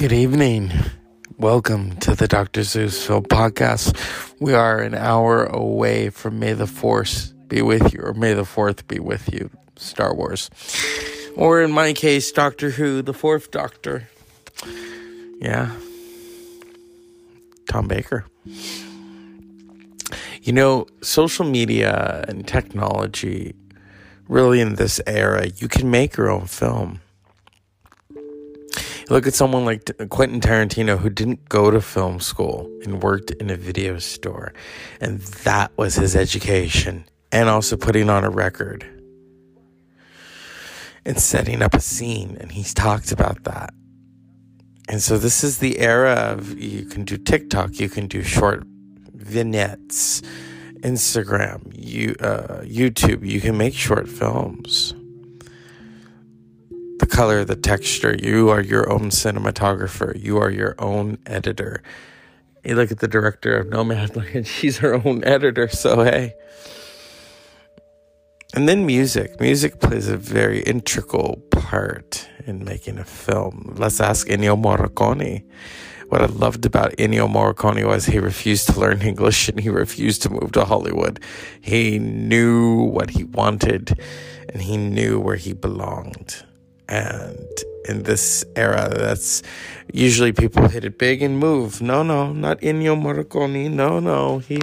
Good evening. Welcome to the Dr. Zeus Film Podcast. We are an hour away from May the Force be with you, or May the Fourth be with you, Star Wars. Or in my case, Doctor Who, the Fourth Doctor. Yeah. Tom Baker. You know, social media and technology, really in this era, you can make your own film Look at someone like Quentin Tarantino who didn't go to film school and worked in a video store. And that was his education. And also putting on a record and setting up a scene. And he's talked about that. And so this is the era of you can do TikTok, you can do short vignettes, Instagram, you, uh, YouTube, you can make short films color, the texture. You are your own cinematographer. You are your own editor. You look at the director of Nomadland, she's her own editor, so hey. And then music. Music plays a very integral part in making a film. Let's ask Ennio Morricone. What I loved about Ennio Morricone was he refused to learn English and he refused to move to Hollywood. He knew what he wanted and he knew where he belonged. And in this era, that's usually people hit it big and move. No, no, not Ennio Morricone. No, no. He,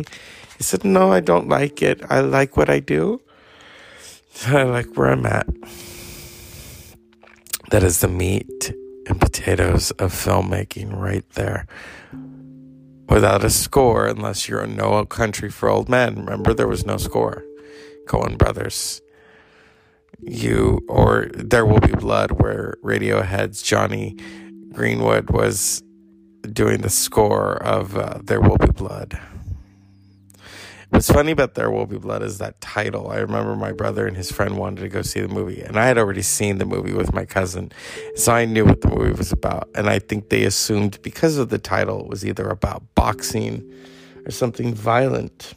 he said, No, I don't like it. I like what I do. I like where I'm at. That is the meat and potatoes of filmmaking right there. Without a score, unless you're in No Country for Old Men. Remember, there was no score. Coen Brothers you or There Will Be Blood, where Radiohead's Jonny Greenwood was doing the score of uh, There Will Be Blood. What's funny about There Will Be Blood is that title. I remember my brother and his friend wanted to go see the movie, and I had already seen the movie with my cousin, so I knew what the movie was about. And I think they assumed because of the title, it was either about boxing or something violent.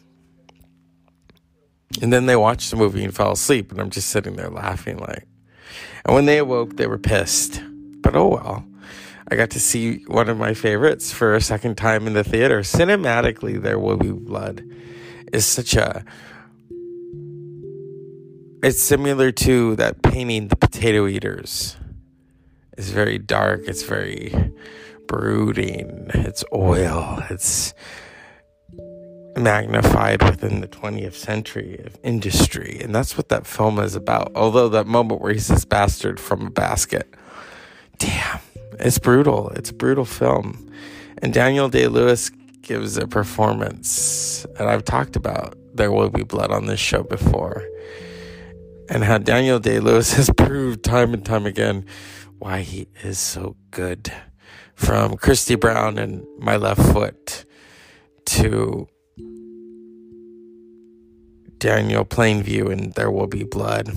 And then they watched the movie and fell asleep, and I'm just sitting there laughing like. And when they awoke, they were pissed. But oh well. I got to see one of my favorites for a second time in the theater. Cinematically, There Will Be Blood is such a. It's similar to that painting, The Potato Eaters. It's very dark, it's very brooding, it's oil, it's magnified within the 20th century of industry. And that's what that film is about. Although that moment where he says bastard from a basket. Damn, it's brutal. It's a brutal film. And Daniel Day Lewis gives a performance. And I've talked about There Will Be Blood on this show before. And how Daniel Day Lewis has proved time and time again why he is so good. From Christy Brown and My Left Foot to Daniel Plainview and There Will Be Blood.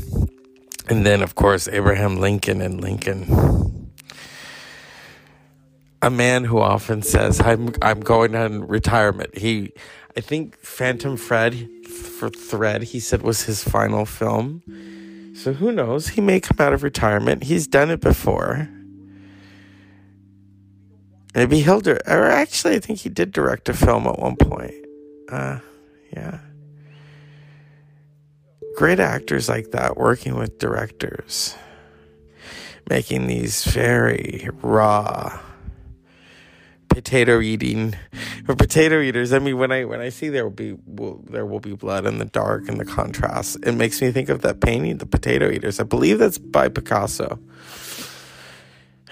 And then, of course, Abraham Lincoln and Lincoln. A man who often says, I'm, I'm going on retirement. He, I think Phantom Fred for Thread, he said was his final film. So who knows? He may come out of retirement. He's done it before. Maybe he'll do, or actually, I think he did direct a film at one point. Uh, yeah great actors like that working with directors, making these very raw potato eating for potato eaters. I mean, when I when I see there will be will, there will be blood in the dark and the contrast, it makes me think of that painting, the potato eaters. I believe that's by Picasso,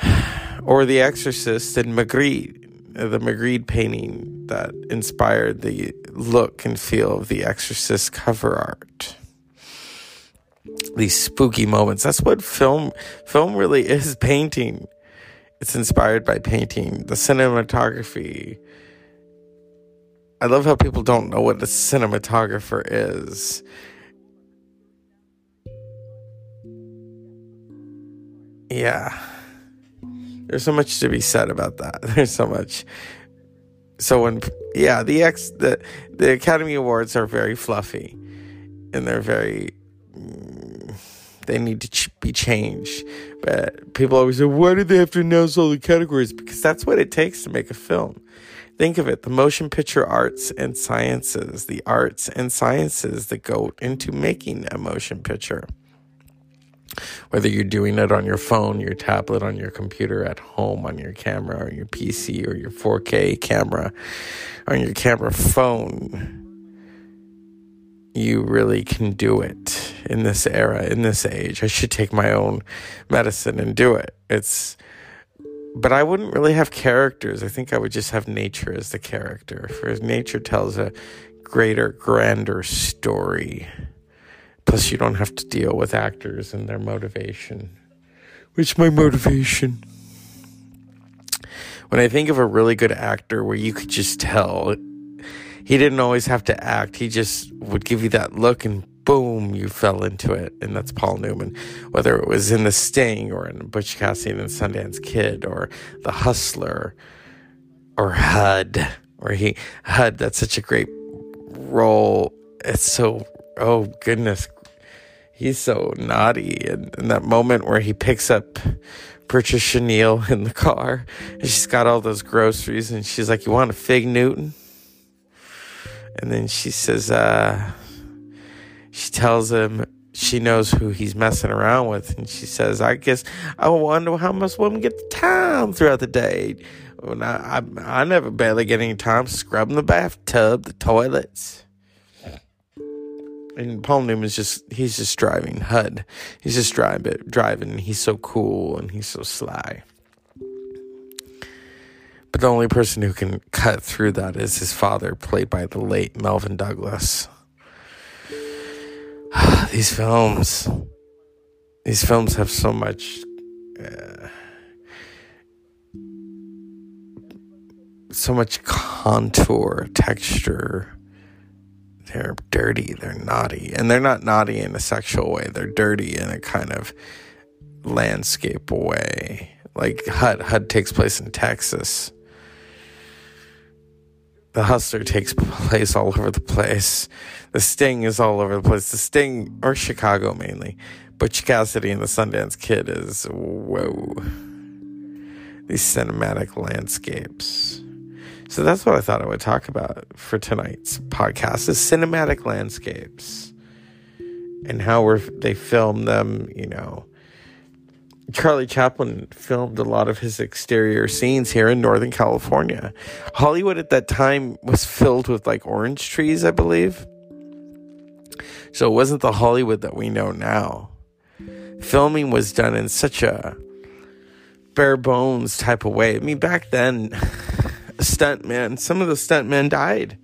or The Exorcist and Magritte, the Magritte painting that inspired the look and feel of the Exorcist cover art these spooky moments. That's what film film really is painting. It's inspired by painting, the cinematography. I love how people don't know what a cinematographer is. Yeah. There's so much to be said about that. There's so much. So when yeah, the ex the the Academy Awards are very fluffy and they're very they need to ch- be changed. But people always say, why do they have to announce all the categories? Because that's what it takes to make a film. Think of it the motion picture arts and sciences, the arts and sciences that go into making a motion picture. Whether you're doing it on your phone, your tablet, on your computer, at home, on your camera, or your PC, or your 4K camera, on your camera phone, you really can do it in this era, in this age. I should take my own medicine and do it. It's, but I wouldn't really have characters. I think I would just have nature as the character. For nature tells a greater, grander story. Plus, you don't have to deal with actors and their motivation. Which my motivation? When I think of a really good actor where you could just tell he didn't always have to act. He just would give you that look and boom, you fell into it. And that's Paul Newman. Whether it was in The Sting or in Butch Cassidy and Sundance Kid or The Hustler or HUD, where he, HUD, that's such a great role. It's so, oh goodness, he's so naughty. And, and that moment where he picks up Patricia Neal in the car and she's got all those groceries and she's like, You want a fig Newton? And then she says, uh, she tells him she knows who he's messing around with. And she says, I guess I wonder how most women get the time throughout the day. When I, I, I never barely get any time scrubbing the bathtub, the toilets. And Paul Newman's just, he's just driving HUD. He's just driving, driving. He's so cool and he's so sly. But the only person who can cut through that is his father, played by the late Melvyn Douglas. these films, these films have so much. Uh, so much contour, texture. They're dirty, they're naughty. And they're not naughty in a sexual way, they're dirty in a kind of landscape way. Like HUD, HUD takes place in Texas the hustler takes place all over the place. The sting is all over the place. The sting, or Chicago mainly. Butch Cassidy and the Sundance Kid is whoa. These cinematic landscapes. So that's what I thought I would talk about for tonight's podcast: is cinematic landscapes and how they film them. You know, Charlie Chaplin filmed a lot of his exterior scenes here in Northern California. Hollywood at that time was filled with like orange trees, I believe. So it wasn't the Hollywood that we know now. Filming was done in such a bare bones type of way. I mean, back then, stuntmen, some of the stuntmen died.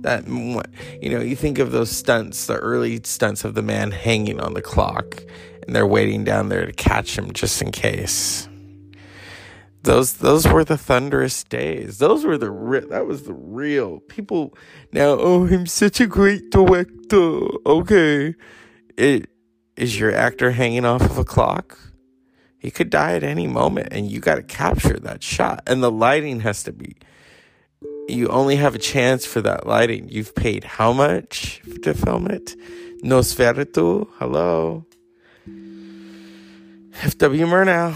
That, you know, you think of those stunts, the early stunts of the man hanging on the clock and they're waiting down there to catch him just in case. Those those were the thunderous days. Those were the re- that was the real people. Now, oh, I'm such a great director. Okay, it is your actor hanging off of a clock. He could die at any moment, and you got to capture that shot. And the lighting has to be. You only have a chance for that lighting. You've paid how much to film it? Nosferatu, hello. F.W. Murnau.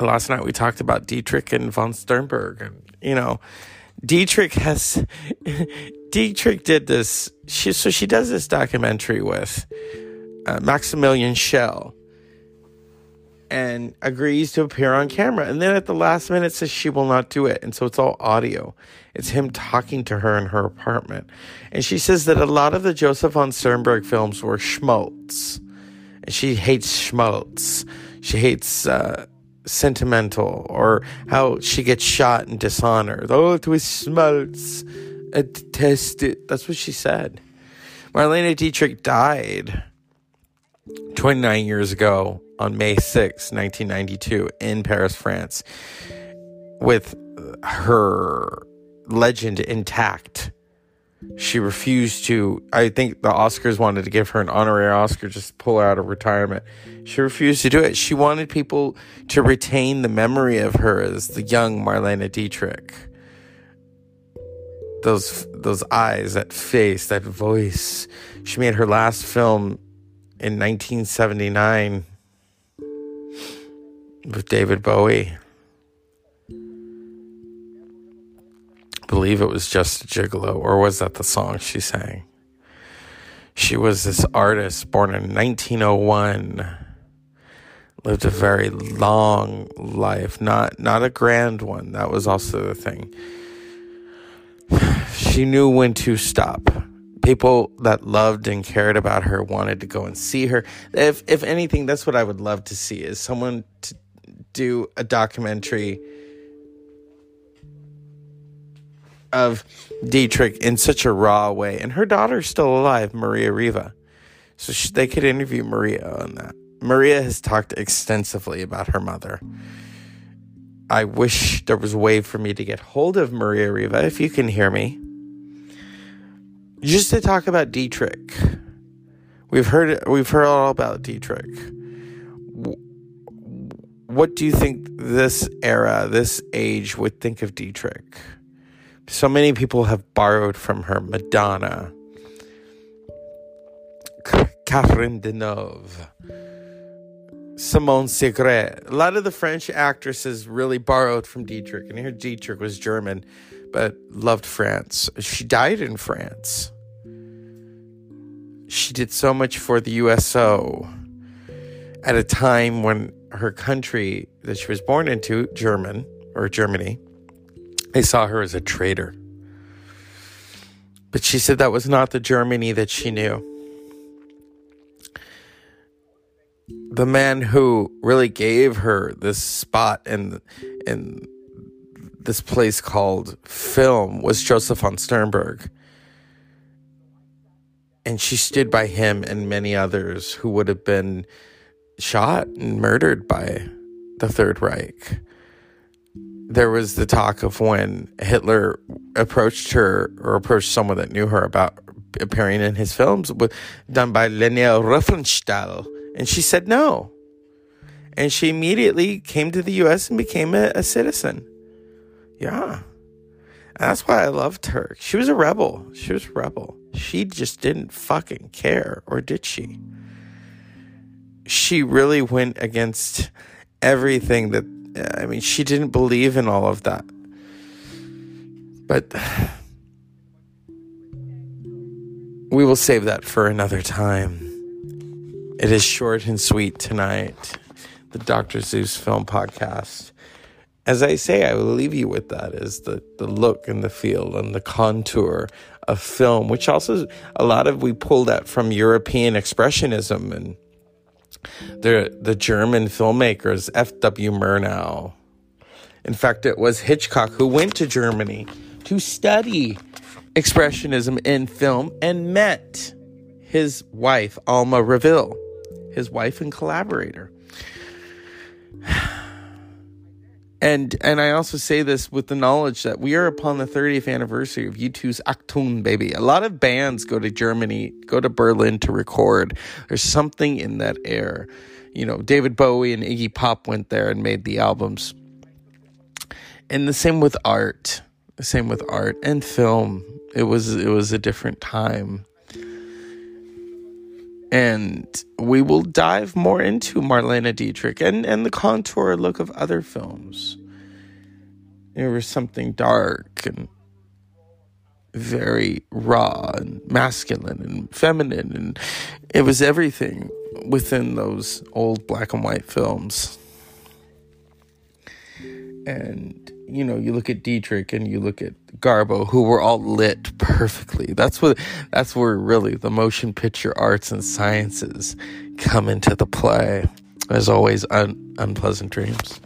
Last night we talked about Dietrich and von Sternberg. And, you know, Dietrich has. Dietrich did this. She, so she does this documentary with uh, Maximilian Schell and agrees to appear on camera. And then at the last minute says she will not do it. And so it's all audio. It's him talking to her in her apartment. And she says that a lot of the Joseph von Sternberg films were schmaltz she hates schmaltz. She hates uh, sentimental or how she gets shot and dishonored. Oh, it was schmaltz. I detest it. That's what she said. Marlene Dietrich died 29 years ago on May 6, 1992, in Paris, France, with her legend intact she refused to i think the oscars wanted to give her an honorary oscar just pull her out of retirement. She refused to do it. She wanted people to retain the memory of her as the young marlene dietrich. Those those eyes that face that voice. She made her last film in 1979 with David Bowie. Believe it was Just a Gigolo, or was that the song she sang? She was this artist born in 1901 lived a very long life, not not a grand one. That was also the thing. She knew when to stop. People that loved and cared about her wanted to go and see her. If if anything, that's what I would love to see is someone to do a documentary of Dietrich in such a raw way. And her daughter's still alive, Maria Riva. So she, they could interview Maria on that. Maria has talked extensively about her mother. I wish there was a way for me to get hold of Maria Riva, if you can hear me, just to talk about Dietrich. We've heard we've heard all about Dietrich. What do you think this era, this age would think of Dietrich? So many people have borrowed from her Madonna, Catherine Deneuve. Simone Segret. A lot of the French actresses really borrowed from Dietrich, and here Dietrich was German, but loved France. She died in France. She did so much for the USO at a time when her country that she was born into, German or Germany, they saw her as a traitor. But she said that was not the Germany that she knew. the man who really gave her this spot in in this place called film was Joseph von Sternberg. And she stood by him and many others who would have been shot and murdered by the Third Reich. There was the talk of when Hitler approached her or approached someone that knew her about appearing in his films, done by Leni Riefenstahl and she said no. And she immediately came to the US and became a, a citizen. Yeah. that's why I loved her. She was a rebel. She was a rebel. She just didn't fucking care, or did she? She really went against everything that, I mean, she didn't believe in all of that. But we will save that for another time. It is short and sweet tonight, the Dr. Zeus Film Podcast. As I say, I will leave you with that is the, the look and the feel and the contour of film, which also a lot of we pulled that from European expressionism and the the German filmmakers F.W. Murnau. In fact, it was Hitchcock who went to Germany to study expressionism in film and met his wife Alma Reville his wife and collaborator. And and I also say this with the knowledge that we are upon the 30th anniversary of U2's Achtung Baby. A lot of bands go to Germany, go to Berlin to record. There's something in that air. You know, David Bowie and Iggy Pop went there and made the albums. And the same with art. The same with art and film. It was it was a different time. And we will dive more into Marlene Dietrich and, and the contour look of other films. There was something dark and very raw and masculine and feminine, and it was everything within those old black and white films. And you know, you look at Dietrich and you look at Garbo, who were all lit perfectly. That's what that's where really the motion picture arts and sciences come into the play. As always, un- unpleasant dreams.